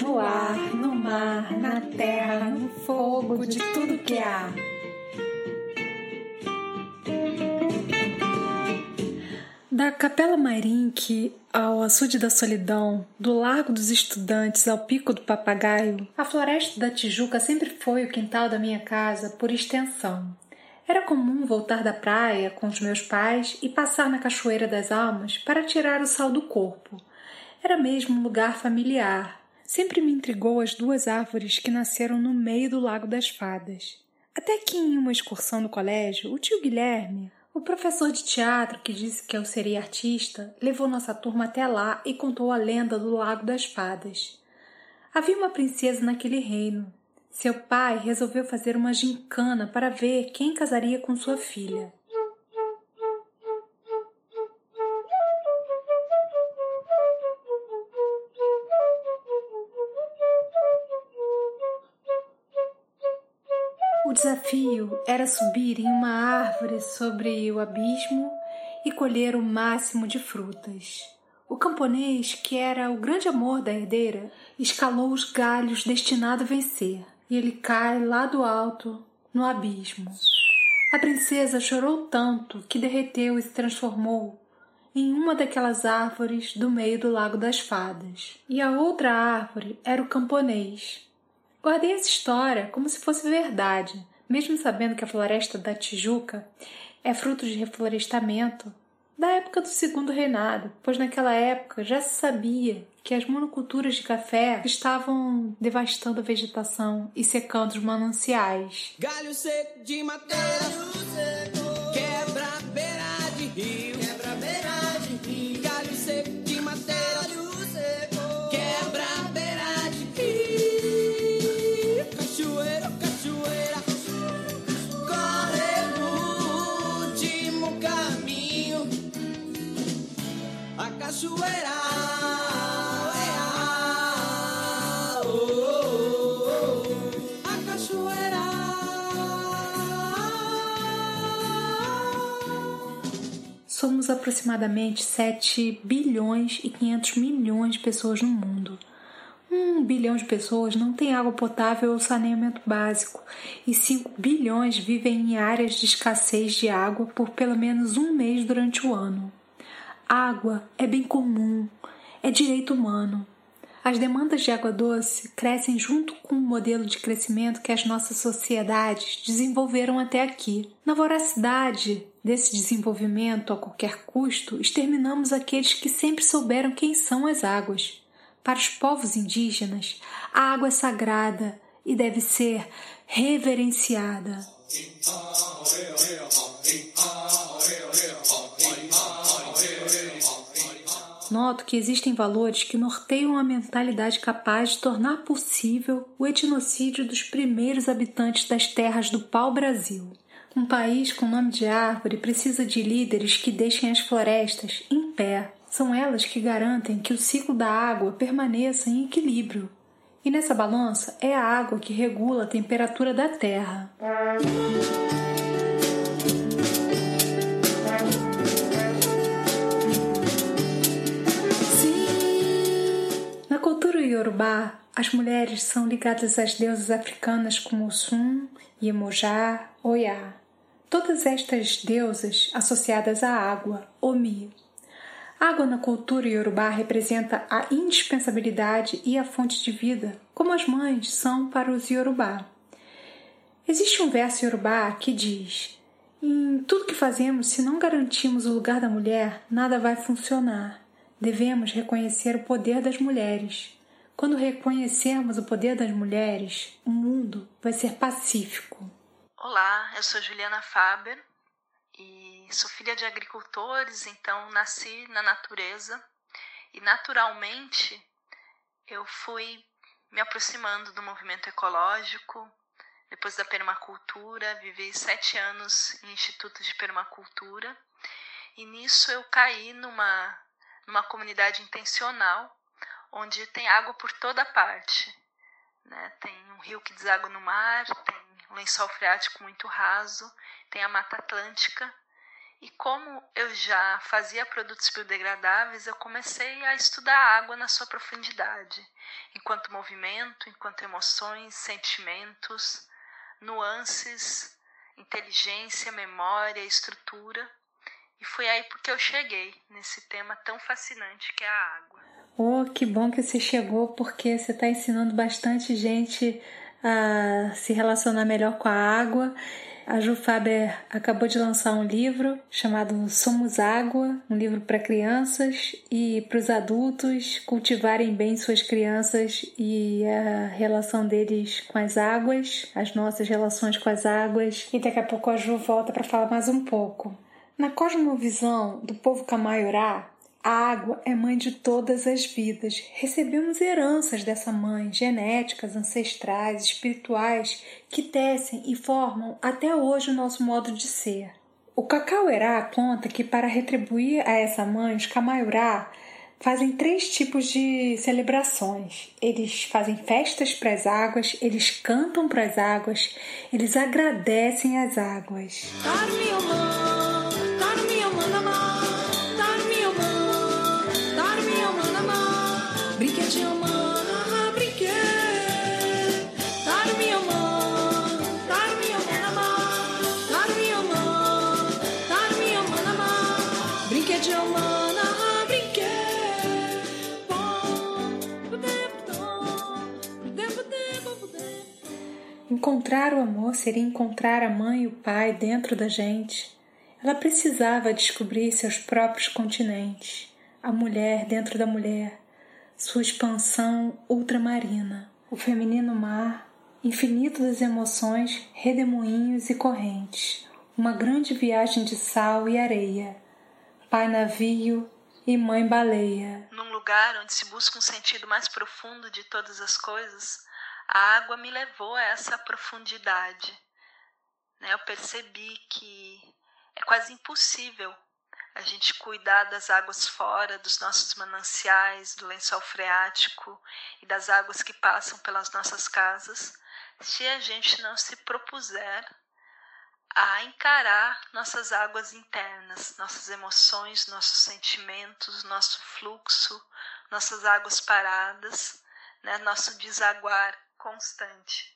no ar, no mar, na terra, no fogo, de tudo que há. Da Capela Mairink ao Açude da Solidão, do Largo dos Estudantes ao Pico do Papagaio, a Floresta da Tijuca sempre foi o quintal da minha casa por extensão. Era comum voltar da praia com os meus pais e passar na Cachoeira das Almas para tirar o sal do corpo. Era mesmo um lugar familiar. Sempre me intrigou as duas árvores que nasceram no meio do Lago das Fadas. Até que em uma excursão no colégio, o tio Guilherme, o professor de teatro que disse que eu seria artista, levou nossa turma até lá e contou a lenda do Lago das Fadas. Havia uma princesa naquele reino. Seu pai resolveu fazer uma gincana para ver quem casaria com sua filha. Desafio era subir em uma árvore sobre o abismo e colher o máximo de frutas. O camponês, que era o grande amor da herdeira, escalou os galhos destinado a vencer, e ele cai lá do alto, no abismo. A princesa chorou tanto que derreteu e se transformou em uma daquelas árvores do meio do Lago das Fadas. E a outra árvore era o camponês. Guardei essa história como se fosse verdade, mesmo sabendo que a floresta da Tijuca é fruto de reflorestamento da época do Segundo Reinado, pois naquela época já se sabia que as monoculturas de café estavam devastando a vegetação e secando os mananciais. Galho seco de madeira, Somos aproximadamente 7 bilhões e 500 milhões de pessoas no mundo. Um bilhão de pessoas não tem água potável ou saneamento básico, e 5 bilhões vivem em áreas de escassez de água por pelo menos um mês durante o ano. Água é bem comum, é direito humano. As demandas de água doce crescem junto com o modelo de crescimento que as nossas sociedades desenvolveram até aqui. Na voracidade desse desenvolvimento a qualquer custo, exterminamos aqueles que sempre souberam quem são as águas. Para os povos indígenas, a água é sagrada e deve ser reverenciada. Noto que existem valores que norteiam a mentalidade capaz de tornar possível o etnocídio dos primeiros habitantes das terras do pau-brasil. Um país com nome de árvore precisa de líderes que deixem as florestas em pé. São elas que garantem que o ciclo da água permaneça em equilíbrio. E nessa balança é a água que regula a temperatura da terra. Iorubá, as mulheres são ligadas às deusas africanas como Sun, Iemoja, Oya. Todas estas deusas associadas à água, Omi. água na cultura iorubá representa a indispensabilidade e a fonte de vida, como as mães são para os iorubá. Existe um verso iorubá que diz: Em tudo que fazemos, se não garantimos o lugar da mulher, nada vai funcionar. Devemos reconhecer o poder das mulheres. Quando reconhecermos o poder das mulheres, o mundo vai ser pacífico. Olá, eu sou Juliana Faber e sou filha de agricultores, então nasci na natureza e naturalmente eu fui me aproximando do movimento ecológico. Depois da permacultura, vivi sete anos em institutos de permacultura e nisso eu caí numa numa comunidade intencional, onde tem água por toda parte. Né? Tem um rio que deságua no mar, tem um lençol freático muito raso, tem a Mata Atlântica E como eu já fazia produtos biodegradáveis, eu comecei a estudar a água na sua profundidade, enquanto movimento, enquanto emoções, sentimentos, nuances, inteligência, memória, estrutura. E foi aí porque eu cheguei nesse tema tão fascinante que é a água. Oh, que bom que você chegou, porque você está ensinando bastante gente a se relacionar melhor com a água a Ju Faber acabou de lançar um livro chamado Somos Água, um livro para crianças e para os adultos cultivarem bem suas crianças e a relação deles com as águas, as nossas relações com as águas. E daqui a pouco a Ju volta para falar mais um pouco. Na cosmovisão do povo Camaiorá, a água é mãe de todas as vidas. Recebemos heranças dessa mãe, genéticas, ancestrais, espirituais, que tecem e formam até hoje o nosso modo de ser. O Cacauerá conta que para retribuir a essa mãe, os Camaiurá fazem três tipos de celebrações. Eles fazem festas para as águas, eles cantam para as águas, eles agradecem às águas. Seria encontrar a mãe e o pai dentro da gente. Ela precisava descobrir seus próprios continentes, a mulher dentro da mulher, sua expansão ultramarina, o feminino mar, infinito das emoções, redemoinhos e correntes, uma grande viagem de sal e areia, pai navio e mãe baleia. Num lugar onde se busca um sentido mais profundo de todas as coisas, a água me levou a essa profundidade. Né? Eu percebi que é quase impossível a gente cuidar das águas fora, dos nossos mananciais, do lençol freático e das águas que passam pelas nossas casas, se a gente não se propuser a encarar nossas águas internas, nossas emoções, nossos sentimentos, nosso fluxo, nossas águas paradas, né, nosso desaguar constante.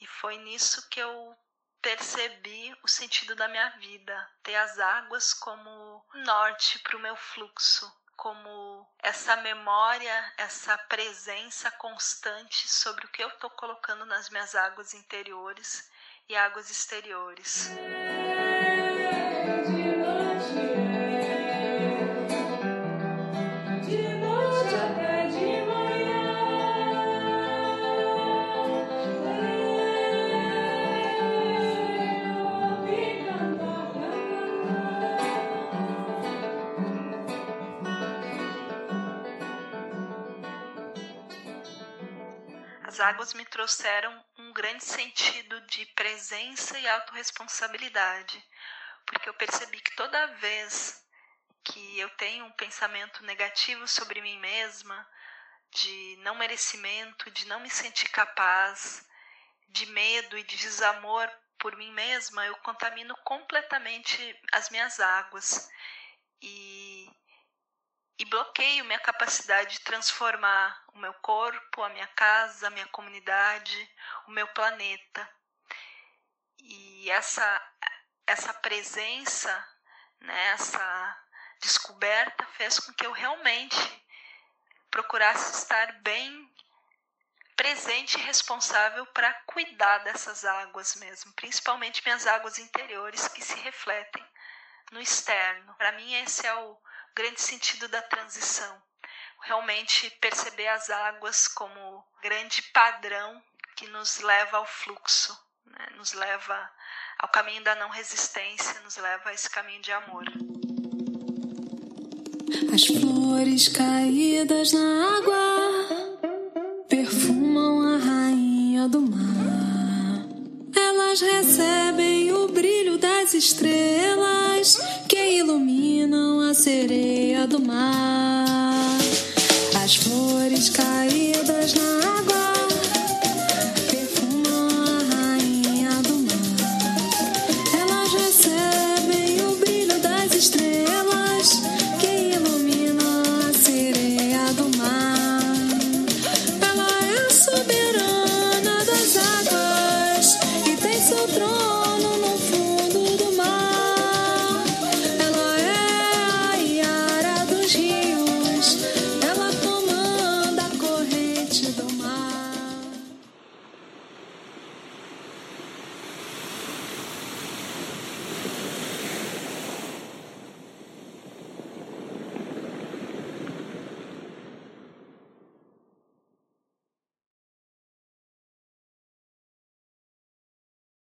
E foi nisso que eu percebi o sentido da minha vida, ter as águas como norte para o meu fluxo, como essa memória, essa presença constante sobre o que eu estou colocando nas minhas águas interiores e águas exteriores. Águas me trouxeram um grande sentido de presença e autorresponsabilidade, porque eu percebi que toda vez que eu tenho um pensamento negativo sobre mim mesma, de não merecimento, de não me sentir capaz, de medo e de desamor por mim mesma, eu contamino completamente as minhas águas. E e bloqueio minha capacidade de transformar o meu corpo, a minha casa, a minha comunidade, o meu planeta. E essa essa presença, né, essa descoberta fez com que eu realmente procurasse estar bem presente e responsável para cuidar dessas águas mesmo, principalmente minhas águas interiores que se refletem no externo. Para mim esse é o grande sentido da transição. Realmente perceber as águas como grande padrão que nos leva ao fluxo, né? nos leva ao caminho da não resistência, nos leva a esse caminho de amor. As flores caídas na água perfumam a rainha do mar. Recebem o brilho das estrelas que iluminam a sereia do mar. As flores caídas na água